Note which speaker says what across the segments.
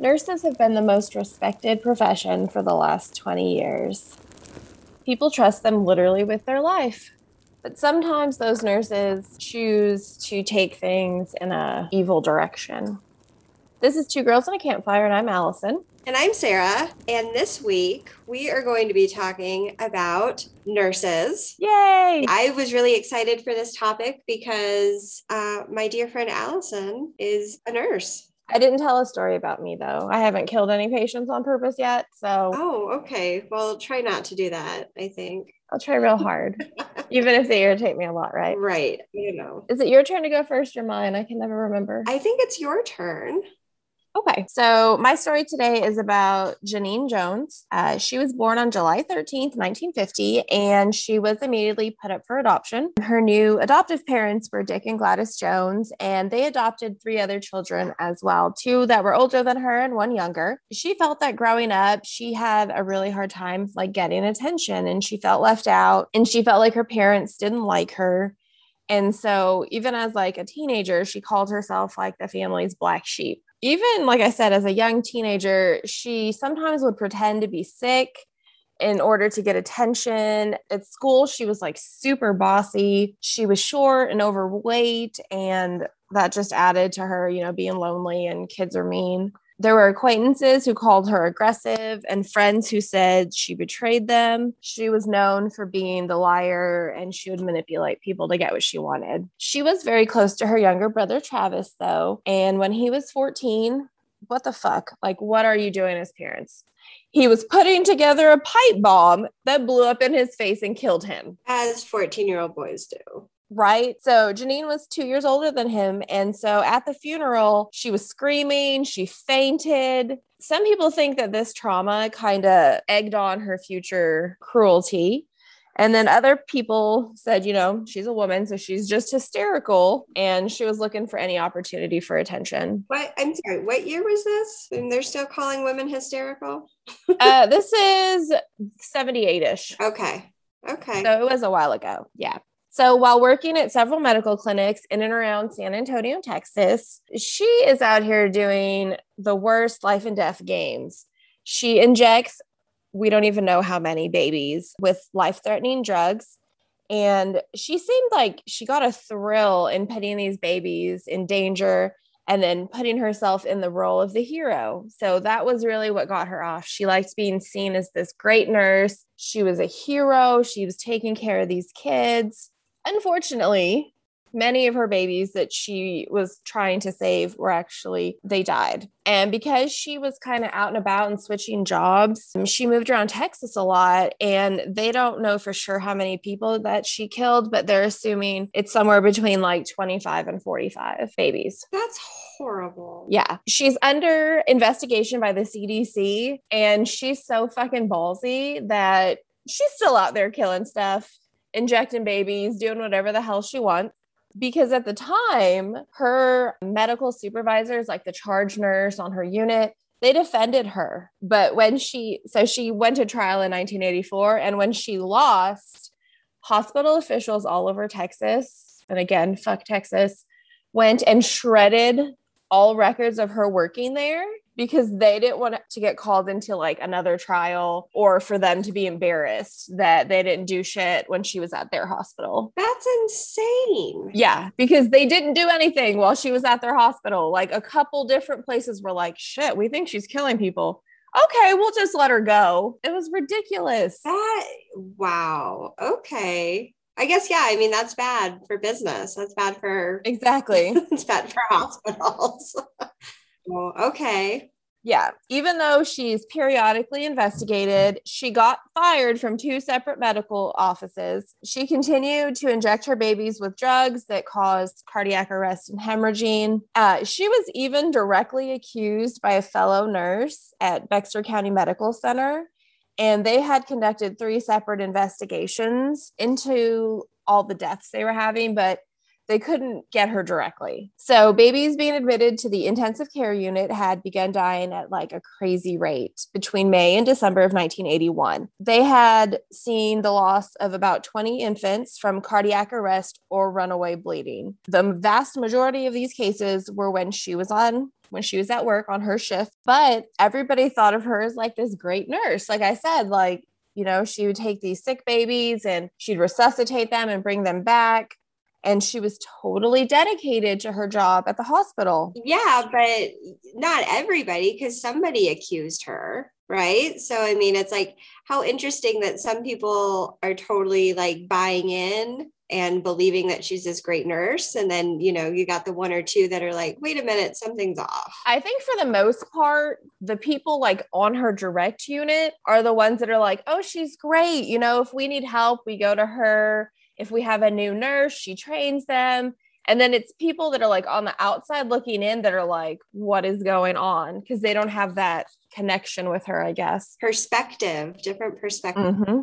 Speaker 1: Nurses have been the most respected profession for the last 20 years. People trust them literally with their life. But sometimes those nurses choose to take things in a evil direction. This is Two Girls in a Campfire, and I'm Allison.
Speaker 2: And I'm Sarah. And this week we are going to be talking about nurses.
Speaker 1: Yay!
Speaker 2: I was really excited for this topic because uh, my dear friend Allison is a nurse.
Speaker 1: I didn't tell a story about me though. I haven't killed any patients on purpose yet. So,
Speaker 2: oh, okay. Well, try not to do that, I think.
Speaker 1: I'll try real hard, even if they irritate me a lot, right?
Speaker 2: Right. You know.
Speaker 1: Is it your turn to go first or mine? I can never remember.
Speaker 2: I think it's your turn.
Speaker 1: Okay, so my story today is about Genene Jones. Uh, she was born on July 13th, 1950, and she was immediately put up for adoption. Her new adoptive parents were Dick and Gladys Jones, and they adopted three other children as well two that were older than her and one younger. She felt that growing up, she had a really hard time like getting attention, and she felt left out, and she felt like her parents didn't like her. And so, even as like a teenager, she called herself like the family's black sheep even like I said, as a young teenager, she sometimes would pretend to be sick in order to get attention. At school, she was like super bossy. She was short and overweight, and that just added to her, you know, being lonely and kids are mean. There were acquaintances who called her aggressive and friends who said she betrayed them. She was known for being the liar and she would manipulate people to get what she wanted. She was very close to her younger brother, Travis, though. And when he was 14, what the fuck? Like, what are you doing as parents? He was putting together a pipe bomb that blew up in his face and killed him.
Speaker 2: As 14 year old boys do
Speaker 1: right? So Genene was two years older than him. And so at the funeral, she was screaming, she fainted. Some people think that this trauma kind of egged on her future cruelty. And then other people said, you know, she's a woman, so she's just hysterical and she was looking for any opportunity for attention.
Speaker 2: What I'm sorry, what year was this? And they're still calling women hysterical?
Speaker 1: uh, this is 78 ish.
Speaker 2: Okay. Okay.
Speaker 1: So it was a while ago. Yeah. So while working at several medical clinics in and around San Antonio, Texas, she is out here doing the worst life and death games. She injects, we don't even know how many babies with life threatening drugs. And she seemed like she got a thrill in putting these babies in danger and then putting herself in the role of the hero. So that was really what got her off. She liked being seen as this great nurse. She was a hero. She was taking care of these kids unfortunately, many of her babies that she was trying to save were actually they died. And because she was kind of out and about and switching jobs um, she moved around texas a lot and they don't know for sure how many people that she killed but they're assuming it's somewhere between like 25 and 45 babies.
Speaker 2: That's horrible.
Speaker 1: Yeah. She's under investigation by the cdc and she's so fucking ballsy that she's still out there killing stuff injecting babies, doing whatever the hell she wants. Because at the time, her medical supervisors, like the charge nurse on her unit, they defended her. But when she, so she went to trial in 1984, and when she lost, hospital officials all over Texas, and again, fuck Texas, went and shredded all records of her working there because they didn't want to get called into like another trial or for them to be embarrassed that they didn't do shit when she was at their hospital.
Speaker 2: That's insane.
Speaker 1: Yeah, because they didn't do anything while she was at their hospital. Like a couple different places were like, shit, we think she's killing people. Okay, we'll just let her go. It was ridiculous.
Speaker 2: That, wow. Okay. I guess yeah. I mean that's bad for business. That's bad for
Speaker 1: exactly.
Speaker 2: it's bad for hospitals. okay.
Speaker 1: Yeah. Even though she's periodically investigated, she got fired from two separate medical offices. She continued to inject her babies with drugs that caused cardiac arrest and hemorrhaging. Uh, she was even directly accused by a fellow nurse at Bexar County Medical Center and they had conducted three separate investigations into all the deaths they were having, but they couldn't get her directly. So, babies being admitted to the intensive care unit had begun dying at like a crazy rate between May and December of 1981. They had seen the loss of about 20 infants from cardiac arrest or runaway bleeding. The vast majority of these cases were when she was on when she was at work on her shift. But everybody thought of her as like this great nurse. Like I said, like, you know, she would take these sick babies and she'd resuscitate them and bring them back and she was totally dedicated to her job at the hospital.
Speaker 2: Yeah, but not everybody because somebody accused her, right? So I mean, it's like how interesting that some people are totally like buying in and believing that she's this great nurse and then you know you got the one or two that are like wait a minute something's off
Speaker 1: i think for the most part the people like on her direct unit are the ones that are like oh she's great you know if we need help we go to her if we have a new nurse, she trains them. And then it's people that are like on the outside looking in that are like, what is going on? Because they don't have that connection with her, I guess.
Speaker 2: Perspective, different perspective.
Speaker 1: Mm-hmm.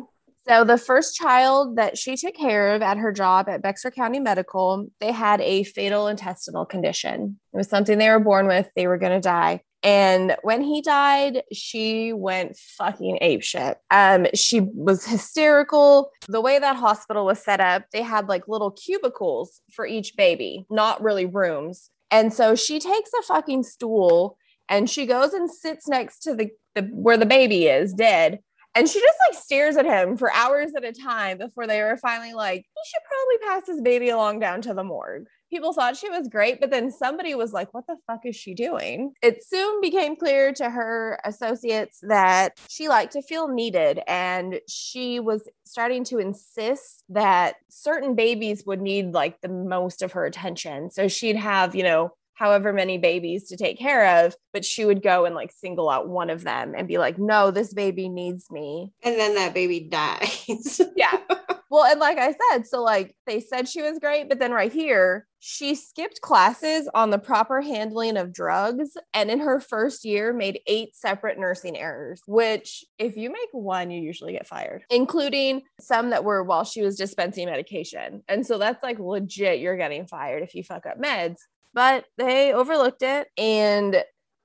Speaker 1: So the first child that she took care of at her job at Bexar County Medical, they had a fatal intestinal condition. It was something they were born with. They were going to die. And when he died, she went fucking apeshit. Um, she was hysterical. The way that hospital was set up, they had like little cubicles for each baby, not really rooms. And so she takes a fucking stool and she goes and sits next to the, the where the baby is dead. And she just like stares at him for hours at a time before they were finally like, he should probably pass this baby along down to the morgue people thought she was great, but then somebody was like, what the fuck is she doing? It soon became clear to her associates that she liked to feel needed and she was starting to insist that certain babies would need like the most of her attention. So she'd have, you know, however many babies to take care of, but she would go and like single out one of them and be like, no, this baby needs me.
Speaker 2: And then that baby dies.
Speaker 1: yeah. Well, and like I said, so like they said she was great, but then right here, she skipped classes on the proper handling of drugs and in her first year made eight separate nursing errors, which if you make one, you usually get fired, including some that were while she was dispensing medication. And so that's like legit, you're getting fired if you fuck up meds but they overlooked it and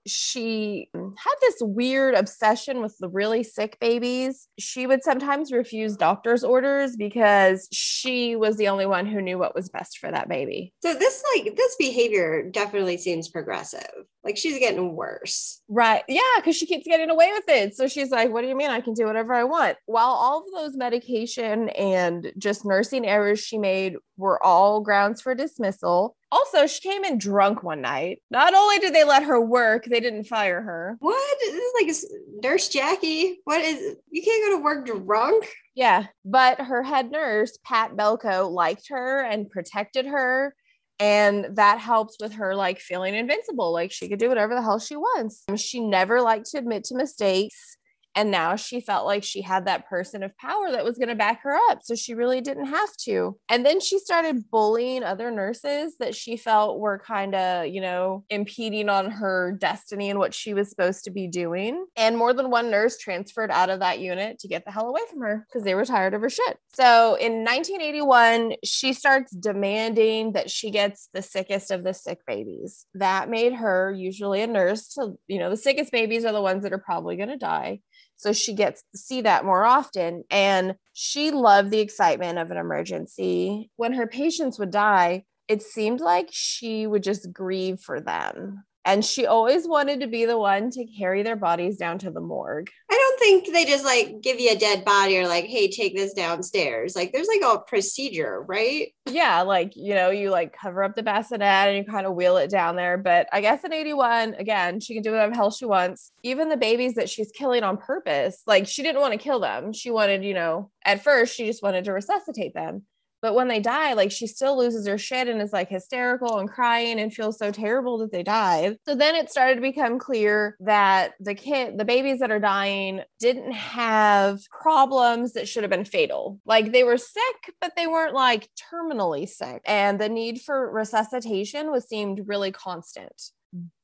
Speaker 1: she had this weird obsession with the really sick babies. She would sometimes refuse doctor's orders because she was the only one who knew what was best for that baby.
Speaker 2: So this like this behavior definitely seems progressive. Like she's getting worse.
Speaker 1: Right. Yeah, cuz she keeps getting away with it. So she's like, "What do you mean I can do whatever I want?" While all of those medication and just nursing errors she made were all grounds for dismissal, also, she came in drunk one night. Not only did they let her work, they didn't fire her.
Speaker 2: What? This is like Nurse Jackie. What is you can't go to work drunk?
Speaker 1: Yeah. But her head nurse, Pat Belko, liked her and protected her. And that helps with her like feeling invincible, like she could do whatever the hell she wants. She never liked to admit to mistakes. And now she felt like she had that person of power that was going to back her up. So she really didn't have to. And then she started bullying other nurses that she felt were kind of, you know, impeding on her destiny and what she was supposed to be doing. And more than one nurse transferred out of that unit to get the hell away from her because they were tired of her shit. So in 1981, she starts demanding that she gets the sickest of the sick babies. That made her usually a nurse. So, you know, the sickest babies are the ones that are probably going to die. So she gets to see that more often. And she loved the excitement of an emergency. When her patients would die, it seemed like she would just grieve for them. And she always wanted to be the one to carry their bodies down to the morgue.
Speaker 2: I don't think they just like give you a dead body or like, hey, take this downstairs. Like there's like a procedure, right?
Speaker 1: Yeah, like you know, you like cover up the bassinet and you kind of wheel it down there. But I guess in 81, again, she can do whatever hell she wants. Even the babies that she's killing on purpose, like she didn't want to kill them. She wanted, you know, at first she just wanted to resuscitate them. But when they die, like she still loses her shit and is like hysterical and crying and feels so terrible that they died. So then it started to become clear that the kid, the babies that are dying, didn't have problems that should have been fatal. Like they were sick, but they weren't like terminally sick. And the need for resuscitation was seemed really constant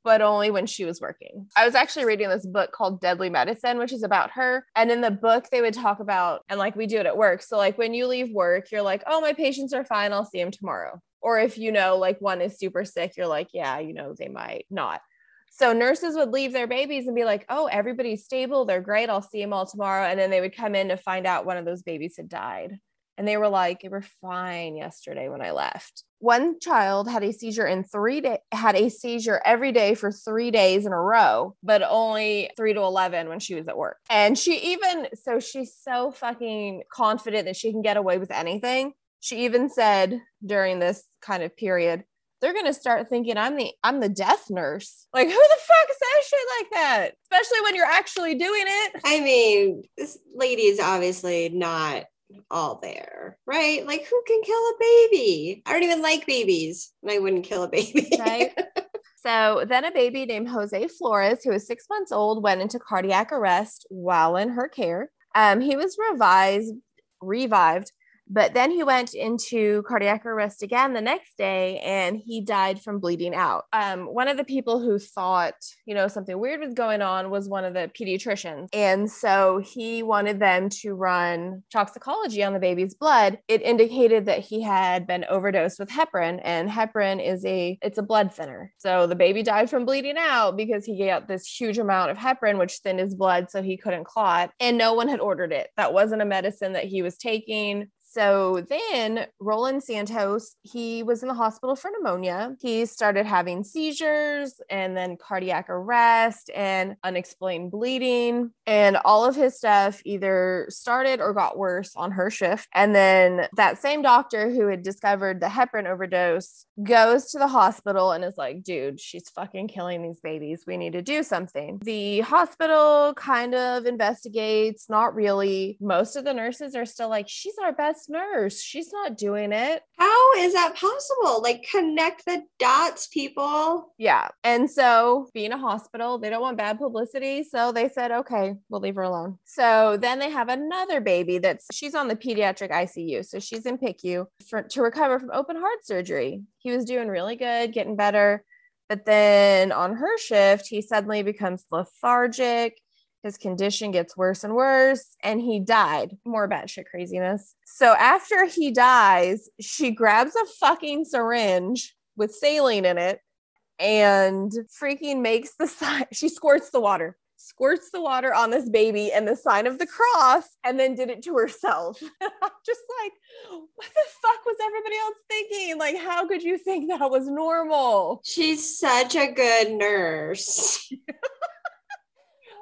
Speaker 1: but only when she was working. I was actually reading this book called Deadly Medicine, which is about her. And in the book, they would talk about, and like we do it at work. So, like when you leave work, you're like, oh, my patients are fine. I'll see them tomorrow. Or if you know, like one is super sick, you're like, yeah, you know, they might not. So nurses would leave their babies and be like, oh, everybody's stable. They're great. I'll see them all tomorrow. And then they would come in to find out one of those babies had died. And they were like, they were fine yesterday when I left. One child had a seizure in three days, had a seizure every day for three days in a row, but only three to 11 when she was at work. And she even, so she's so fucking confident that she can get away with anything. She even said during this kind of period, they're gonna start thinking I'm the I'm the death nurse. Like who the fuck says shit like that? Especially when you're actually doing it.
Speaker 2: I mean, this lady is obviously not all there, right? Like, who can kill a baby? I don't even like babies, and I wouldn't kill a baby.
Speaker 1: Right. So then a baby named Jose Flores, who was six months old, went into cardiac arrest while in her care. Um, he was revised, revived but then he went into cardiac arrest again the next day and he died from bleeding out. Um, one of the people who thought, you know, something weird was going on was one of the pediatricians. And so he wanted them to run toxicology on the baby's blood. It indicated that he had been overdosed with heparin and heparin is a it's a blood thinner. So the baby died from bleeding out because he got this huge amount of heparin which thinned his blood so he couldn't clot and no one had ordered it. That wasn't a medicine that he was taking so then Roland Santos, he was in the hospital for pneumonia. He started having seizures and then cardiac arrest and unexplained bleeding. And all of his stuff either started or got worse on her shift. And then that same doctor who had discovered the heparin overdose goes to the hospital and is like, dude, she's fucking killing these babies. We need to do something. The hospital kind of investigates, not really. Most of the nurses are still like, she's our best nurse. She's not doing it.
Speaker 2: How is that possible? Like, connect the dots, people.
Speaker 1: Yeah. And so, being a hospital, they don't want bad publicity. So they said, okay, we'll leave her alone. So then they have another baby that's she's on the pediatric ICU. So she's in PICU for, to recover from open heart surgery. He was doing really good, getting better. But then on her shift, he suddenly becomes lethargic his condition gets worse and worse, and he died. More batshit craziness. So after he dies, she grabs a fucking syringe with saline in it and freaking makes the sign. She squirts the water, squirts the water on this baby and the sign of the cross, and then did it to herself. I'm just like, what the fuck was everybody else thinking? Like, how could you think that was normal?
Speaker 2: She's such a good nurse.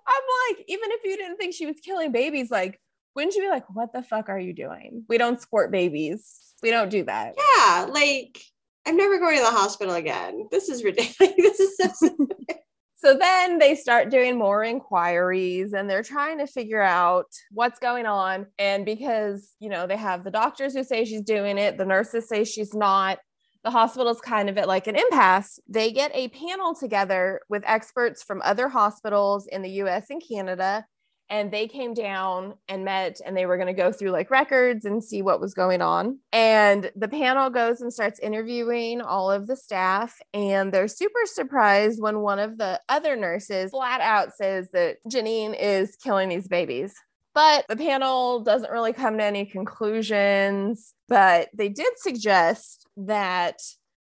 Speaker 1: I'm like, even if you didn't think she was killing babies, like, wouldn't you be like, what the fuck are you doing? We don't squirt babies. We don't do that.
Speaker 2: Yeah, like I'm never going to the hospital again. This is ridiculous. this is so
Speaker 1: So then they start doing more inquiries and they're trying to figure out what's going on. And because, you know, they have the doctors who say she's doing it, the nurses say she's not, the hospital's kind of at like an impasse. They get a panel together with experts from other hospitals in the US and Canada. And they came down and met, and they were going to go through like records and see what was going on. And the panel goes and starts interviewing all of the staff. And they're super surprised when one of the other nurses flat out says that Genene is killing these babies. But the panel doesn't really come to any conclusions. But they did suggest that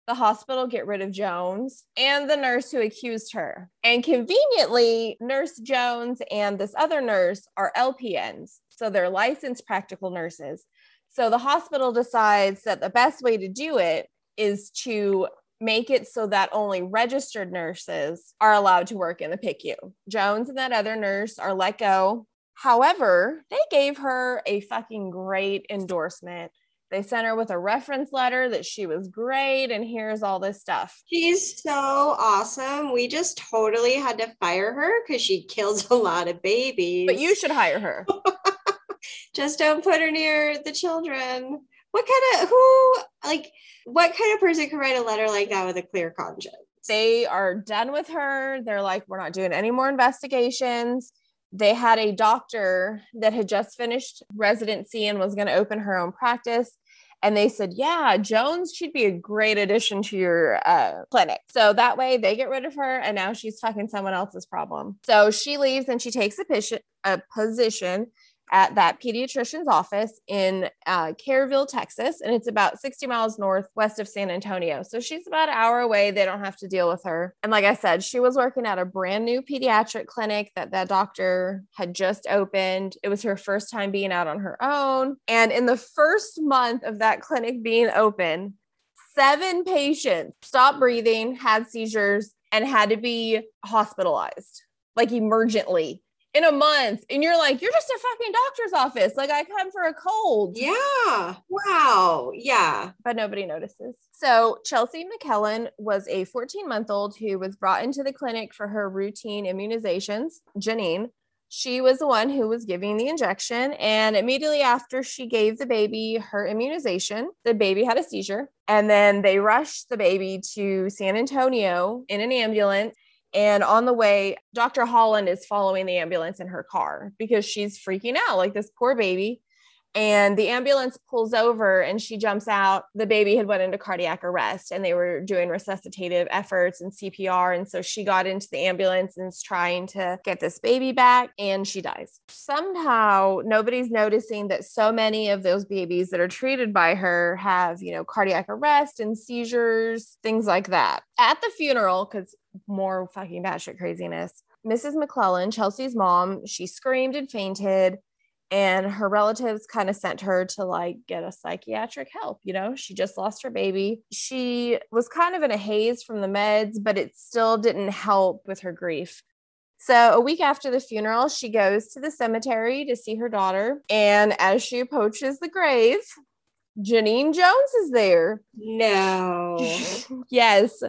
Speaker 1: the hospital get rid of Jones and the nurse who accused her. And conveniently, Nurse Jones and this other nurse are LPNs. So they're licensed practical nurses. So the hospital decides that the best way to do it is to make it so that only registered nurses are allowed to work in the PICU. Jones and that other nurse are let go However, they gave her a fucking great endorsement. They sent her with a reference letter that she was great and here's all this stuff.
Speaker 2: She's so awesome. We just totally had to fire her because she kills a lot of babies.
Speaker 1: But you should hire her.
Speaker 2: just don't put her near the children. What kind of who like what kind of person can write a letter like that with a clear conscience?
Speaker 1: They are done with her. They're like, we're not doing any more investigations they had a doctor that had just finished residency and was going to open her own practice and they said, Yeah, Jones she'd be a great addition to your uh, clinic. So that way they get rid of her and now she's fucking someone else's problem. So she leaves and she takes a, position, a position at that pediatrician's office in uh, Kerrville, Texas, and it's about 60 miles northwest of San Antonio. So she's about an hour away. They don't have to deal with her. And like I said, she was working at a brand new pediatric clinic that that doctor had just opened. It was her first time being out on her own. And in the first month of that clinic being open, seven patients stopped breathing, had seizures, and had to be hospitalized like emergently in a month and you're like you're just a fucking doctor's office. Like i come for a cold.
Speaker 2: Yeah. Wow. Yeah.
Speaker 1: But nobody notices. So chelsea McClellan was a 14 month old who was brought into the clinic for her routine immunizations. Genene she was the one who was giving the injection and immediately after she gave the baby her immunization the baby had a seizure and then they rushed the baby to san antonio in an ambulance and on the way, Dr. Holland is following the ambulance in her car because she's freaking out like this poor baby. And the ambulance pulls over and she jumps out. The baby had went into cardiac arrest and they were doing resuscitative efforts and cpr and so she got into the ambulance and is trying to get this baby back and she dies. Somehow nobody's noticing that so many of those babies that are treated by her have you know cardiac arrest and seizures things like that. At the funeral because more fucking batshit craziness. Mrs. McClellan, Chelsea's mom, she screamed and fainted and her relatives kind of sent her to like get a psychiatric help you know? She just lost her baby. She was kind of in a haze from the meds but it still didn't help with her grief. So a week after the funeral she goes to the cemetery to see her daughter and as she approaches the grave Genene Jones is there.
Speaker 2: No.
Speaker 1: Yes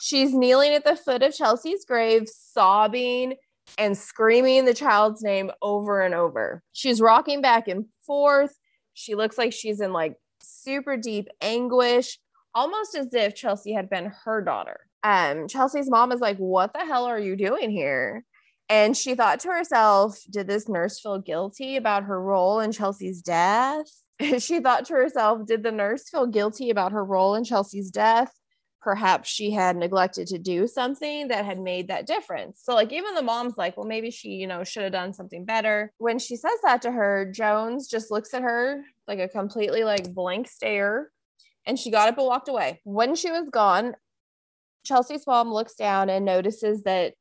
Speaker 1: she's kneeling at the foot of chelsea's grave sobbing and screaming the child's name over and over. She's rocking back and forth. She looks like she's in like super deep anguish, almost as if Chelsea had been her daughter. Um, Chelsea's mom is like, What the hell are you doing here? And she thought to herself, Did this nurse feel guilty about her role in Chelsea's death? she thought to herself, Did the nurse feel guilty about her role in Chelsea's death? Perhaps she had neglected to do something that had made that difference. So like even the mom's like, well maybe she, you know, should have done something better. When she says that to her, Jones just looks at her like a completely like blank stare and she got up and walked away. When she was gone, Chelsea's mom looks down and notices that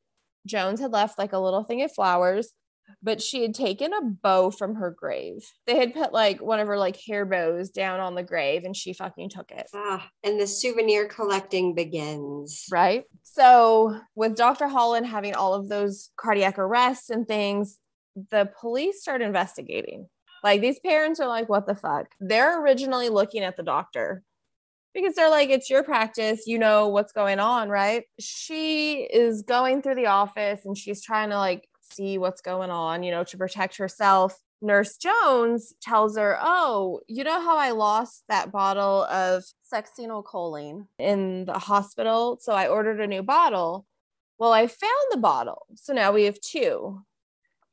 Speaker 1: Jones had left like a little thing of flowers but she had taken a bow from her grave. They had put like one of her like hair bows down on the grave and she fucking took it.
Speaker 2: Ah, and the souvenir collecting begins.
Speaker 1: Right. So, with Dr. Holland having all of those cardiac arrests and things, the police start investigating. Like these parents are like, what the fuck? They're originally looking at the doctor because they're like, it's your practice, you know what's going on, right? She is going through the office and she's trying to like see what's going on, you know, to protect herself. Nurse Jones tells her, Oh, you know how I lost that bottle of succinylcholine in the hospital? So I ordered a new bottle. Well, I found the bottle. So now we have two.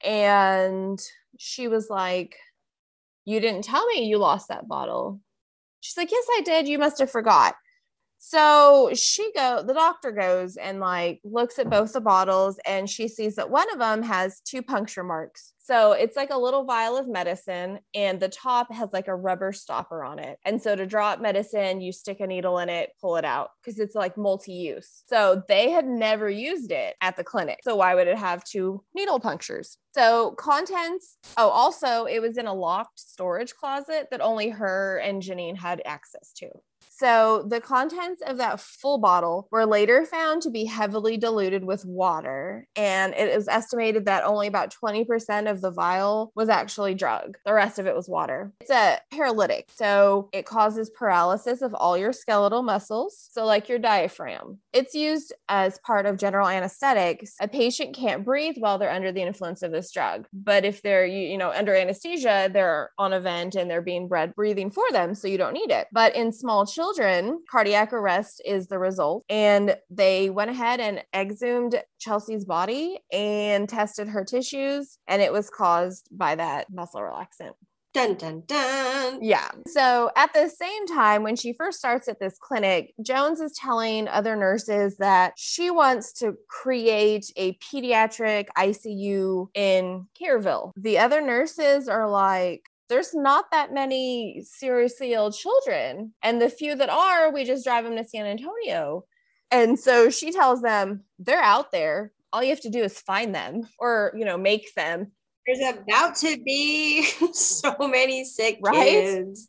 Speaker 1: And she was like, You didn't tell me you lost that bottle. She's like, Yes, I did. You must have forgot. So she go the doctor goes and like looks at both the bottles and she sees that one of them has two puncture marks. So it's like a little vial of medicine and the top has like a rubber stopper on it. And so to draw up medicine, you stick a needle in it, pull it out because it's like multi-use. So they had never used it at the clinic. So why would it have two needle punctures? So contents, oh also it was in a locked storage closet that only her and Genene had access to. So the contents of that full bottle were later found to be heavily diluted with water. And it is estimated that only about 20% of the vial was actually drug. The rest of it was water. It's a paralytic. So it causes paralysis of all your skeletal muscles. So, like your diaphragm. It's used as part of general anesthetics. A patient can't breathe while they're under the influence of this drug. But if they're, you, you know, under anesthesia, they're on a vent and they're being bred breathing for them. So you don't need it. But in small children, children, cardiac arrest is the result. And they went ahead and exhumed Chelsea's body and tested her tissues, and it was caused by that muscle relaxant.
Speaker 2: Dun dun dun.
Speaker 1: Yeah. So at the same time, when she first starts at this clinic, Jones is telling other nurses that she wants to create a pediatric ICU in Kerrville. The other nurses are like, there's not that many seriously ill children. And the few that are, we just drive them to San Antonio. And so she tells them they're out there. All you have to do is find them or, you know, make them.
Speaker 2: There's about to be so many sick
Speaker 1: Right?
Speaker 2: kids.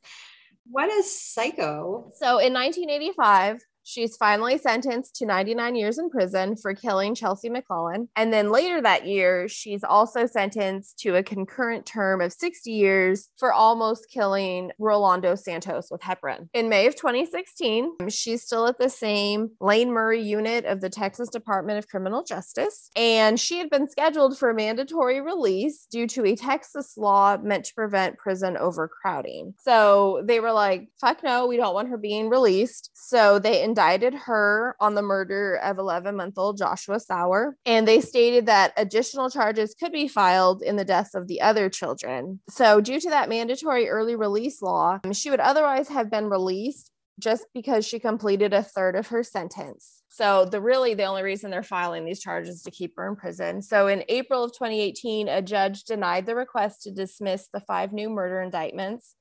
Speaker 2: What a psycho.
Speaker 1: So in 1985, she's finally sentenced to 99 years in prison for killing Chelsea McClellan. And then later that year, she's also sentenced to a concurrent term of 60 years for almost killing Rolando Santos with heparin. In May of 2016, she's still at the same Lane Murray unit of the Texas Department of Criminal Justice. And she had been scheduled for mandatory release due to a Texas law meant to prevent prison overcrowding. So they were like, fuck no, we don't want her being released. So they indicted her on the murder of 11 month old Joshua Sawyer. And they stated that additional charges could be filed in the deaths of the other children. So, due to that mandatory early release law, um, she would otherwise have been released just because she completed a third of her sentence. So the really the only reason they're filing these charges to keep her in prison. So in April of 2018, a judge denied the request to dismiss the five new murder indictments.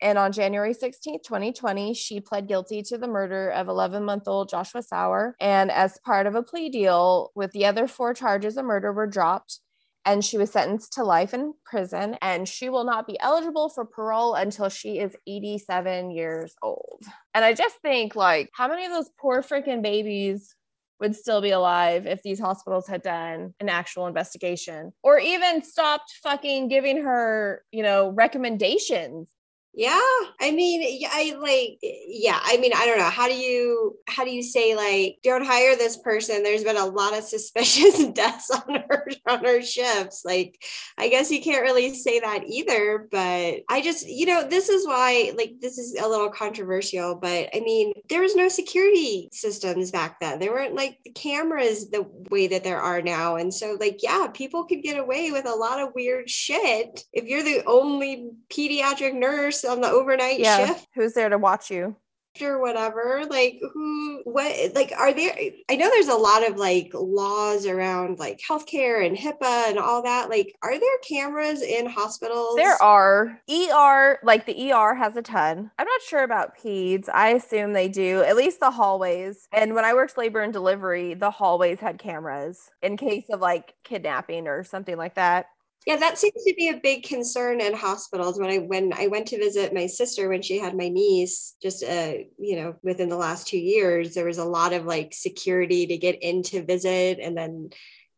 Speaker 1: And on January 16th, 2020, she pled guilty to the murder of 11 month old Joshua Sawyer. And as part of a plea deal with the other four charges of murder were dropped, and she was sentenced to life in prison. And she will not be eligible for parole until she is 87 years old. And I just think, like, how many of those poor freaking babies would still be alive if these hospitals had done an actual investigation or even stopped fucking giving her, you know, recommendations
Speaker 2: Yeah, I mean, I like, yeah, I mean, I don't know. How do you, how do you say like, don't hire this person? There's been a lot of suspicious deaths on her on her shifts. Like, I guess you can't really say that either. But I just, you know, this is why, like, this is a little controversial. But I mean, there was no security systems back then. There weren't like cameras the way that there are now, and so like, yeah, people could get away with a lot of weird shit if you're the only pediatric nurse on the overnight
Speaker 1: yeah
Speaker 2: shift?
Speaker 1: who's there to watch you?
Speaker 2: Or whatever like who what like are there i know there's a lot of like laws around like healthcare and hipaa and all that like are there cameras in hospitals?
Speaker 1: There are. Er like the er has a ton. I'm not sure about peds. I assume they do at least the hallways. And when i worked labor and delivery the hallways had cameras in case of like kidnapping or something like that
Speaker 2: yeah that seems to be a big concern in hospitals. When i when i went to visit my sister when she had my niece just uh you know within the last two years there was a lot of like security to get in to visit and then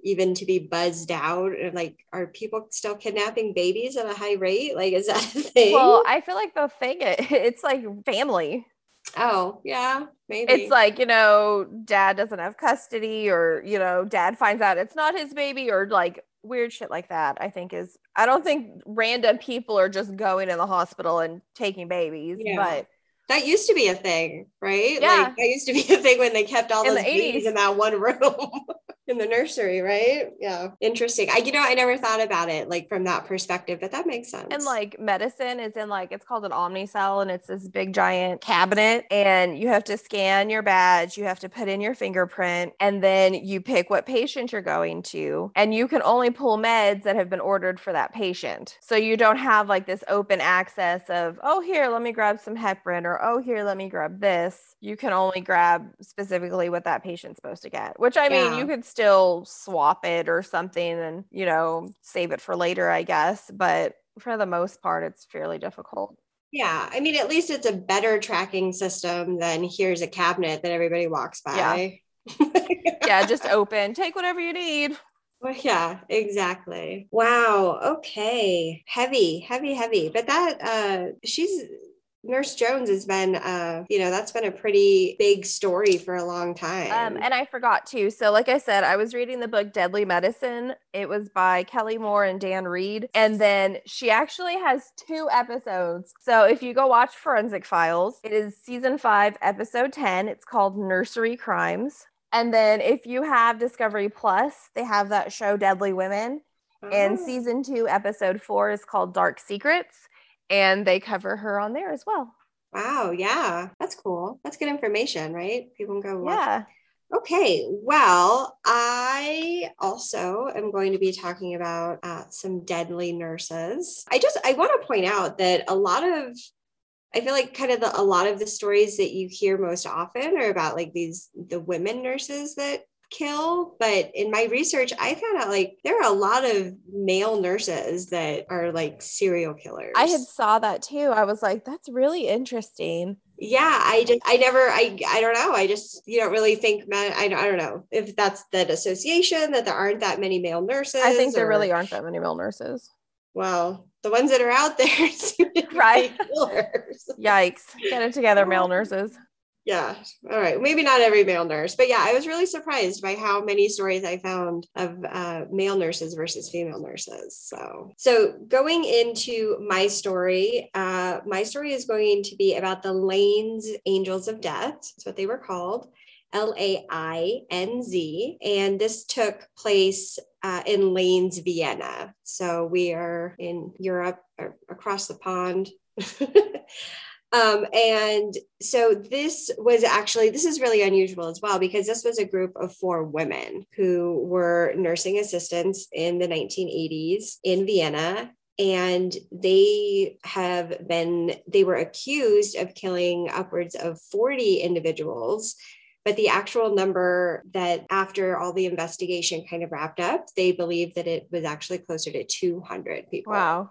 Speaker 2: even to be buzzed out and like are people still kidnapping babies at a high rate? Like is that a thing?
Speaker 1: Well i feel like the thing it's like family.
Speaker 2: Oh yeah maybe.
Speaker 1: It's like you know dad doesn't have custody or you know dad finds out it's not his baby or like weird shit like that i think is i don't think random people are just going in the hospital and taking babies
Speaker 2: Yeah.
Speaker 1: but
Speaker 2: that used to be a thing right?
Speaker 1: Yeah.
Speaker 2: like that used to be a thing when they kept all
Speaker 1: In
Speaker 2: those
Speaker 1: the
Speaker 2: babies
Speaker 1: 80s.
Speaker 2: in that one room in the nursery right? Yeah. Interesting. I you know i never thought about it like from that perspective but that makes sense.
Speaker 1: And like medicine is in like it's called an omnicell and it's this big giant cabinet and you have to scan your badge you have to put in your fingerprint and then you pick what patient you're going to and you can only pull meds that have been ordered for that patient. So you don't have like this open access of oh here let me grab some heparin or oh here let me grab this you can only grab specifically what that patient's supposed to get which i mean you could still swap it or something and you know save it for later i guess but for the most part it's fairly difficult
Speaker 2: yeah i mean at least it's a better tracking system than here's a cabinet that everybody walks by
Speaker 1: yeah just open take whatever you need
Speaker 2: Well, yeah, exactly. Wow. Okay. Heavy, heavy, heavy. But that uh she's Nurse Jones has been uh, you know, that's been a pretty big story for a long time.
Speaker 1: Um, and I forgot too. So, like I said, I was reading the book Deadly Medicine. It was by Kelly Moore and Dan Reed. And then she actually has two episodes. So, if you go watch Forensic Files, it is season five, episode 10. It's called Nursery Crimes. And then if you have Discovery Plus, they have that show Deadly Women. And
Speaker 2: Oh.
Speaker 1: season two, episode four is called Dark Secrets. And they cover her on there as well.
Speaker 2: Wow. Yeah. That's cool. That's good information, right? People can go.
Speaker 1: Yeah.
Speaker 2: Okay, well, I also am going to be talking about uh, some deadly nurses. I just I want to point out that a lot of I feel like kind of the, a lot of the stories that you hear most often are about like these the women nurses that kill but in my research i found out like there are a lot of male nurses that are like serial killers.
Speaker 1: I had saw that too. I was like that's really interesting.
Speaker 2: Yeah i just i never i i don't know. I just you don't really think men i, I don't know if that's that association that there aren't that many male nurses
Speaker 1: i think there or, really aren't that many male nurses.
Speaker 2: Well the ones that are out there
Speaker 1: right. yikes. Get it together male nurses
Speaker 2: yeah. All right. Maybe not every male nurse, but yeah, I was really surprised by how many stories I found of uh, male nurses versus female nurses. So, so going into my story, uh, my story is going to be about the Lainz Angels of Death. That's what they were called. L A I N Z. And this took place uh, in Lainz, Vienna. So we are in Europe across the pond. Um, and so this was actually, this is really unusual as well, because this was a group of four women who were nursing assistants in the 1980s in Vienna. And they have been, they were accused of killing upwards of 40 individuals. But the actual number that after all the investigation kind of wrapped up they believe that it was actually closer to 200 people.
Speaker 1: Wow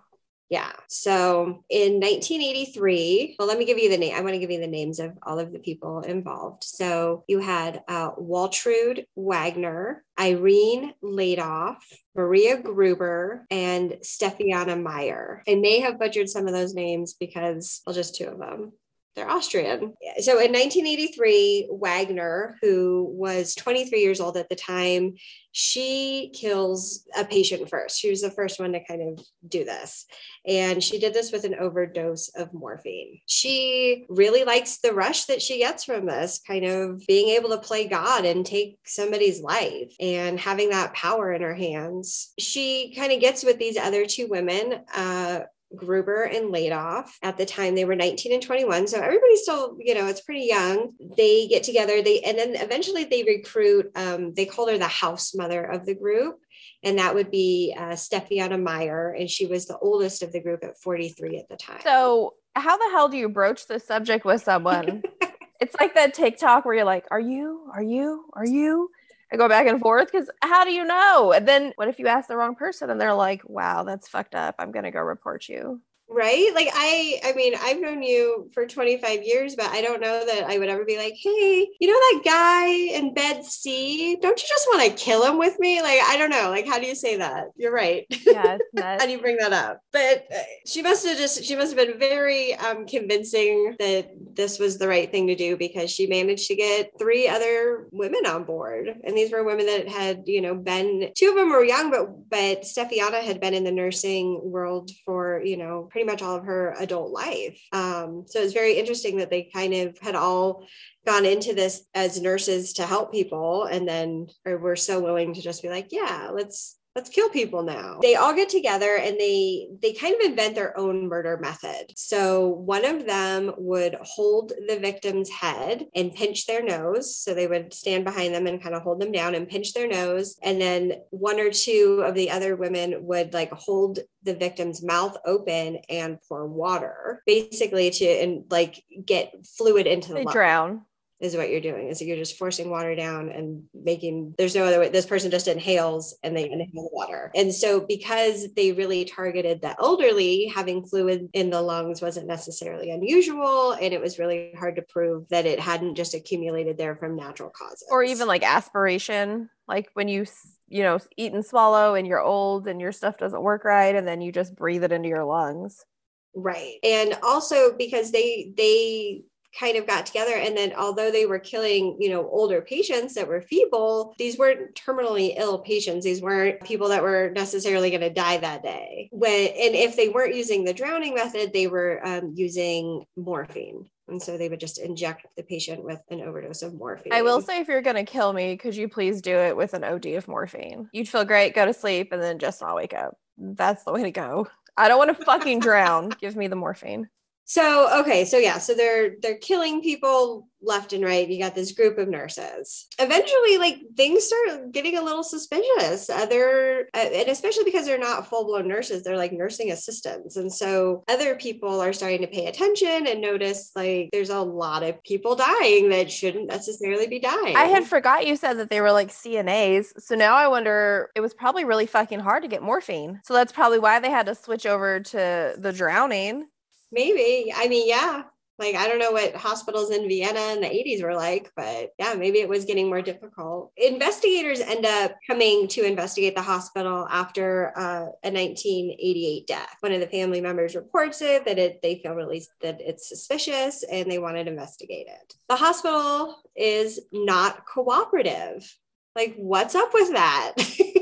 Speaker 2: yeah. So in 1983, well, let me give you the name. I want to give you the names of all of the people involved. So you had uh, Waltraud Wagner, Irene Ladoff, Maria Gruber, and Stefiana Meyer. I may have butchered some of those names because, well, just two of them they're Austrian. So in 1983, Wagner, who was 23 years old at the time, she kills a patient first. She was the first one to kind of do this. And she did this with an overdose of morphine. She really likes the rush that she gets from this, kind of being able to play God and take somebody's life and having that power in her hands. She kind of gets with these other two women. Uh, Gruber and Ladoff. At the time, they were 19 and 21. So everybody's still, you know, it's pretty young. They get together, they and then eventually they recruit, um, they call her the house mother of the group. And that would be uh, Stefiana Meyer. And she was the oldest of the group at 43 at the time.
Speaker 1: So, how the hell do you broach the subject with someone? it's like that TikTok where you're like, Are you? Are you? Are you? I go back and forth because how do you know? And then what if you ask the wrong person and they're like, wow, that's fucked up. I'm going to go report you
Speaker 2: right? Like i i mean i've known you for 25 years but i don't know that i would ever be like hey you know that guy in bed c? Don't you just want to kill him with me? Like i don't know. Like how do you say that? You're right.
Speaker 1: Yeah
Speaker 2: how do you bring that up? But uh, she must have just she must have been very um, convincing that this was the right thing to do because she managed to get three other women on board. And these were women that had you know been two of them were young but but stefiana had been in the nursing world for you know pretty pretty much all of her adult life. Um, so it's very interesting that they kind of had all gone into this as nurses to help people and then or were so willing to just be like, yeah, let's let's kill people now. They all get together and they they kind of invent their own murder method. So one of them would hold the victim's head and pinch their nose. So they would stand behind them and kind of hold them down and pinch their nose. And then one or two of the other women would like hold the victim's mouth open and pour water basically to and like get fluid into the
Speaker 1: they drown
Speaker 2: is what you're doing. Is that you're just forcing water down and making there's no other way this person just inhales and they inhale the water. And so because they really targeted the elderly having fluid in the lungs wasn't necessarily unusual and it was really hard to prove that it hadn't just accumulated there from natural causes.
Speaker 1: Or even like aspiration like when you you know eat and swallow and you're old and your stuff doesn't work right and then you just breathe it into your lungs.
Speaker 2: Right. And also because they they kind of got together and then although they were killing you know older patients that were feeble these weren't terminally ill patients these weren't people that were necessarily going to die that day when and if they weren't using the drowning method they were um, using morphine and so they would just inject the patient with an overdose of morphine.
Speaker 1: I will say, if you're going to kill me, could you please do it with an OD of morphine? You'd feel great, go to sleep, and then just not wake up. That's the way to go. I don't want to fucking drown. Give me the morphine.
Speaker 2: So okay, so yeah, so they're they're killing people left and right. You got this group of nurses. Eventually, like things start getting a little suspicious. Other uh, and especially because they're not full blown nurses, they're like nursing assistants, and so other people are starting to pay attention and notice like there's a lot of people dying that shouldn't necessarily be dying.
Speaker 1: I had forgot you said that they were like CNAs, so now I wonder it was probably really fucking hard to get morphine. So that's probably why they had to switch over to the drowning.
Speaker 2: Maybe. I mean, yeah. Like, I don't know what hospitals in Vienna in the 80s were like, but yeah, maybe it was getting more difficult. Investigators end up coming to investigate the hospital after uh, a 1988 death. One of the family members reports it that it, they feel really that it's suspicious and they want to investigate it. The hospital is not cooperative. Like, what's up with that?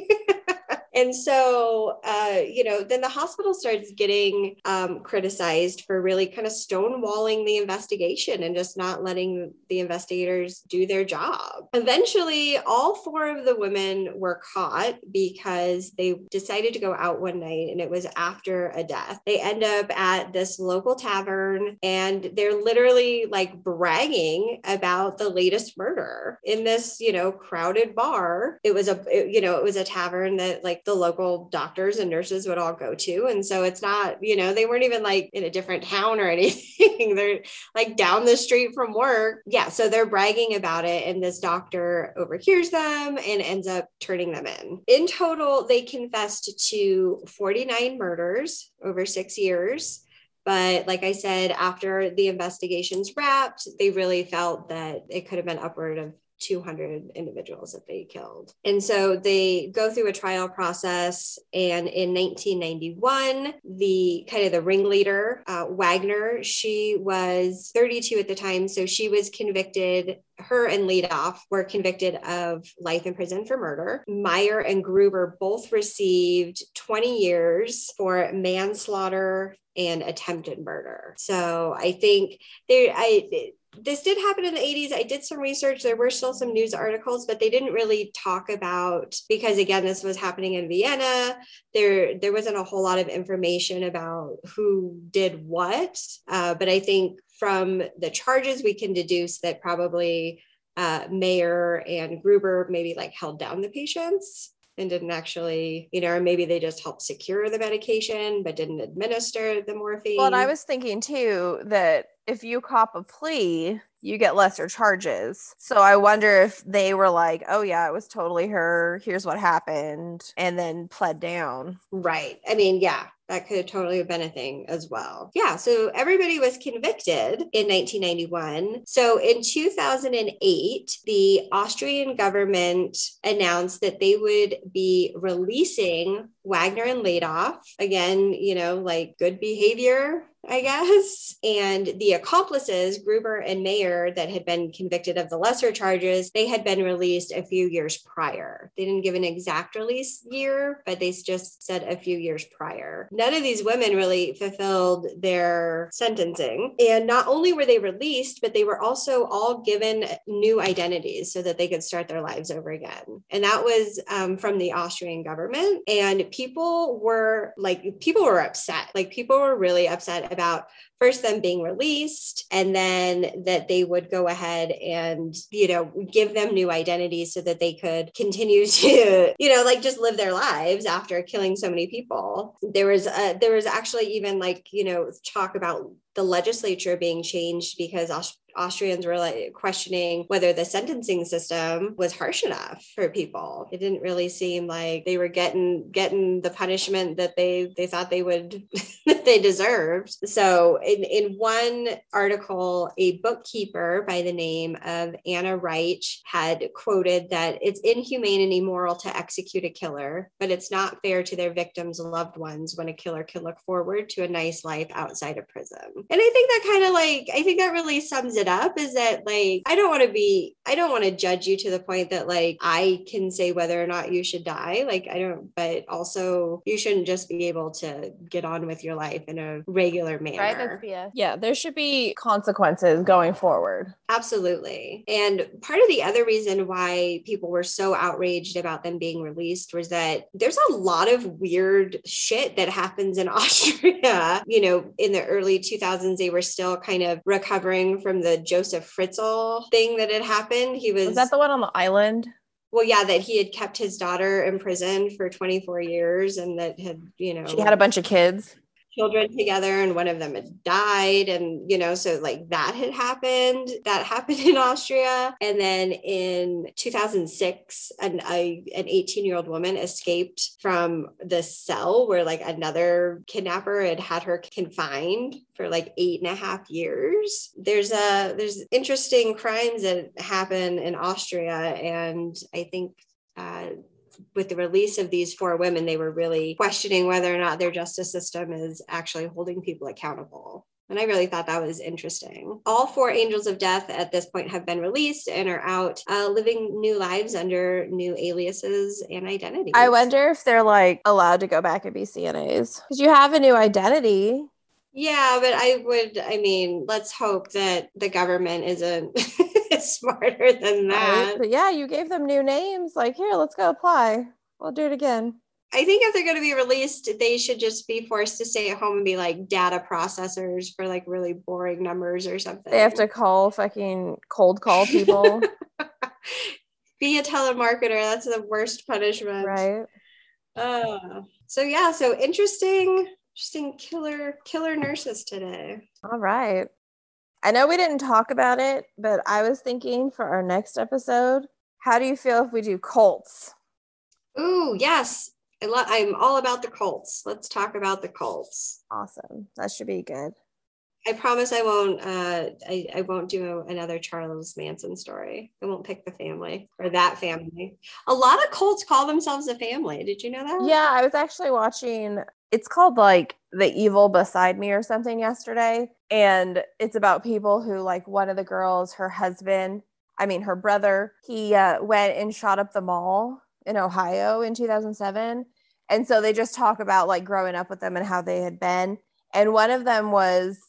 Speaker 2: And so, uh, you know, then the hospital starts getting um, criticized for really kind of stonewalling the investigation and just not letting the investigators do their job. Eventually, all four of the women were caught because they decided to go out one night and it was after a death. They end up at this local tavern and they're literally like bragging about the latest murder in this, you know, crowded bar. It was a, it, you know, it was a tavern that like the local doctors and nurses would all go to. And so it's not, you know, they weren't even like in a different town or anything. they're like down the street from work. Yeah. So they're bragging about it. And this doctor overhears them and ends up turning them in. In total, they confessed to 49 murders over six years. But like I said, after the investigations wrapped, they really felt that it could have been upward of 200 individuals that they killed. And so they go through a trial process. And in 1991, the kind of the ringleader, uh, Wagner, she was 32 at the time. So she was convicted her and Leidolf were convicted of life in prison for murder. Meyer and Gruber both received 20 years for manslaughter and attempted murder. So I think there, I this did happen in the 80s. I did some research. There were still some news articles, but they didn't really talk about because again, this was happening in Vienna. There, there wasn't a whole lot of information about who did what. Uh, but I think from the charges, we can deduce that probably uh, Meyer and Gruber maybe like held down the patients and didn't actually, you know, or maybe they just helped secure the medication but didn't administer the morphine.
Speaker 1: Well, and I was thinking too that if you cop a plea, you get lesser charges. So I wonder if they were like, oh, yeah, it was totally her. Here's what happened. And then pled down.
Speaker 2: Right. I mean, yeah, that could have totally been a thing as well. Yeah. So everybody was convicted in 1991. So in 2008, the Austrian government announced that they would be releasing Wagner and Leidolf. Again, you know, like good behavior I guess. And the accomplices, Gruber and Meyer, that had been convicted of the lesser charges, they had been released a few years prior. They didn't give an exact release year, but they just said a few years prior. None of these women really fulfilled their sentencing. And not only were they released, but they were also all given new identities so that they could start their lives over again. And that was um, from the Austrian government. And people were like, people were upset. Like, people were really upset about first them being released and then that they would go ahead and you know give them new identities so that they could continue to you know like just live their lives after killing so many people. There was a, there was actually even like you know talk about the legislature being changed because Austrians were like questioning whether the sentencing system was harsh enough for people. It didn't really seem like they were getting getting the punishment that they they thought they would that they deserved. So in in one article, a bookkeeper by the name of Anna Reich had quoted that it's inhumane and immoral to execute a killer, but it's not fair to their victims' loved ones when a killer can look forward to a nice life outside of prison. And I think that kind of like I think that really sums it up is that like I don't want to be I don't want to judge you to the point that like I can say whether or not you should die. Like I don't, but also you shouldn't just be able to get on with your life in a regular manner.
Speaker 1: Right, that's BS. Yeah, there should be consequences going forward.
Speaker 2: Absolutely. And part of the other reason why people were so outraged about them being released was that there's a lot of weird shit that happens in Austria. You know, in the early 2000s, they were still kind of recovering from the Josef Fritzl thing that had happened. He was.
Speaker 1: Was that the one on the island?
Speaker 2: well yeah that he had kept his daughter in prison for 24 years and that had you know
Speaker 1: She had a bunch of kids.
Speaker 2: Children together and one of them had died and you know so like that had happened that happened in austria. And then in 2006 an, a, an 18 year old woman escaped from the cell where like another kidnapper had had her confined for like eight and a half years. There's a there's interesting crimes that happen in austria and i think uh, with the release of these four women, they were really questioning whether or not their justice system is actually holding people accountable. And I really thought that was interesting. All four angels of death at this point have been released and are out uh, living new lives under new aliases and identities.
Speaker 1: I wonder if they're like allowed to go back and be CNAs because you have a new identity.
Speaker 2: Yeah, but I would, I mean, let's hope that the government isn't smarter than that.
Speaker 1: Right? But yeah, you gave them new names. Like, here, let's go apply. We'll do it again.
Speaker 2: I think if they're going to be released, they should just be forced to stay at home and be like data processors for like really boring numbers or something.
Speaker 1: They have to call fucking cold call people.
Speaker 2: be a telemarketer. That's the worst punishment.
Speaker 1: right.
Speaker 2: Uh, so yeah, so interesting, interesting killer killer nurses today.
Speaker 1: All right. I know we didn't talk about it, but I was thinking for our next episode, how do you feel if we do cults?
Speaker 2: Ooh, yes. I lo- I'm all about the cults. Let's talk about the cults.
Speaker 1: Awesome. That should be good.
Speaker 2: I promise I won't. Uh, I, I won't do another Charles Manson story. I won't pick the family or that family. A lot of cults call themselves a family. Did you know that?
Speaker 1: Yeah, I was actually watching, it's called like The Evil Beside Me or something yesterday. And it's about people who, like, one of the girls, her husband, I mean, her brother, he uh, went and shot up the mall in Ohio in 2007. And so they just talk about like growing up with them and how they had been. And one of them was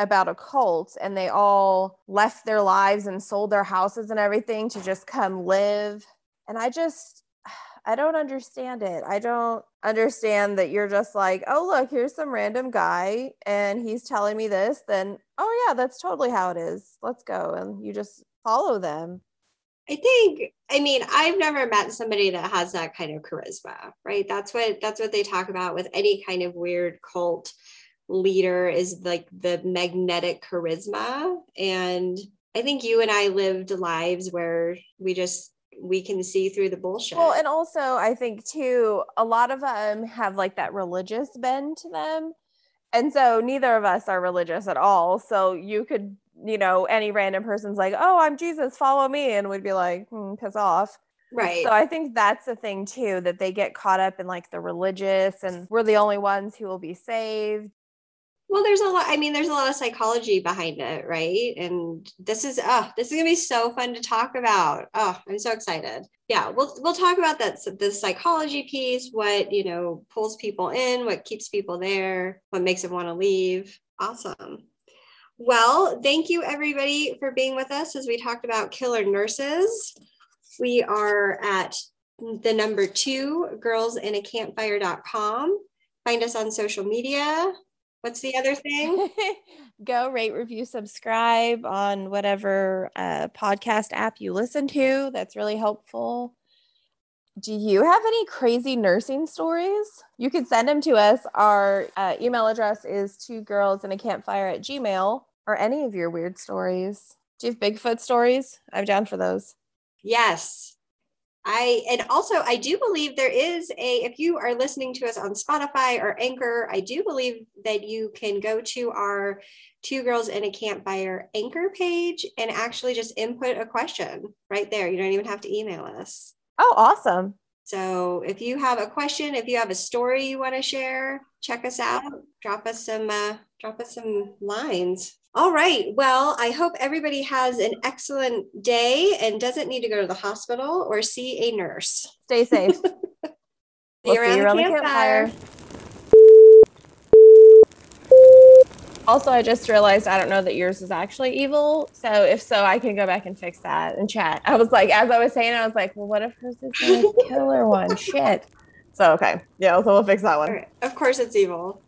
Speaker 1: about a cult and they all left their lives and sold their houses and everything to just come live. And I just, I don't understand it. I don't understand that you're just like, oh, look, here's some random guy and he's telling me this. Then, oh, yeah, that's totally how it is. Let's go. And you just follow them.
Speaker 2: I think I mean I've never met somebody that has that kind of charisma, right? That's what that's what they talk about with any kind of weird cult leader is like the magnetic charisma and I think you and I lived lives where we just we can see through the bullshit.
Speaker 1: Well, and also I think too, a lot of them have like that religious bend to them. And so neither of us are religious at all. So you could, you know, any random person's like, oh, I'm Jesus, follow me. And we'd be like, hmm, piss off.
Speaker 2: right.
Speaker 1: So I think that's the thing too, that they get caught up in like the religious and we're the only ones who will be saved.
Speaker 2: Well, there's a lot. I mean, there's a lot of psychology behind it, right? And this is oh, this is gonna be so fun to talk about. Oh, I'm so excited. Yeah, we'll we'll talk about that the psychology piece, what you know pulls people in, what keeps people there, what makes them want to leave. Awesome. Well, thank you everybody for being with us as we talked about killer nurses. We are at the number two, girls in a campfire.com. Find us on social media. What's the other thing?
Speaker 1: Go rate, review, subscribe on whatever uh, podcast app you listen to. That's really helpful. Do you have any crazy nursing stories? You can send them to us. Our uh, email address is two girls in a campfire at Gmail or any of your weird stories. Do you have Bigfoot stories? I'm down for those.
Speaker 2: Yes. I and also I do believe there is a if you are listening to us on Spotify or Anchor, I do believe that you can go to our Two Girls in a Campfire Anchor page and actually just input a question right there. You don't even have to email us.
Speaker 1: Oh, awesome.
Speaker 2: So if you have a question, if you have a story you want to share, check us out. Drop us some uh, drop us some lines. All right. Well, I hope everybody has an excellent day and doesn't need to go to the hospital or see a nurse.
Speaker 1: Stay safe.
Speaker 2: See
Speaker 1: we'll
Speaker 2: you around,
Speaker 1: see you
Speaker 2: the
Speaker 1: around the
Speaker 2: campfire.
Speaker 1: campfire. Also, I just realized I don't know that yours is actually evil. So if so, I can go back and fix that and chat. I was like, as I was saying, I was like, well, what if hers is the killer one? Shit. So okay, yeah, so we'll fix that one.
Speaker 2: Right. Of course, it's evil.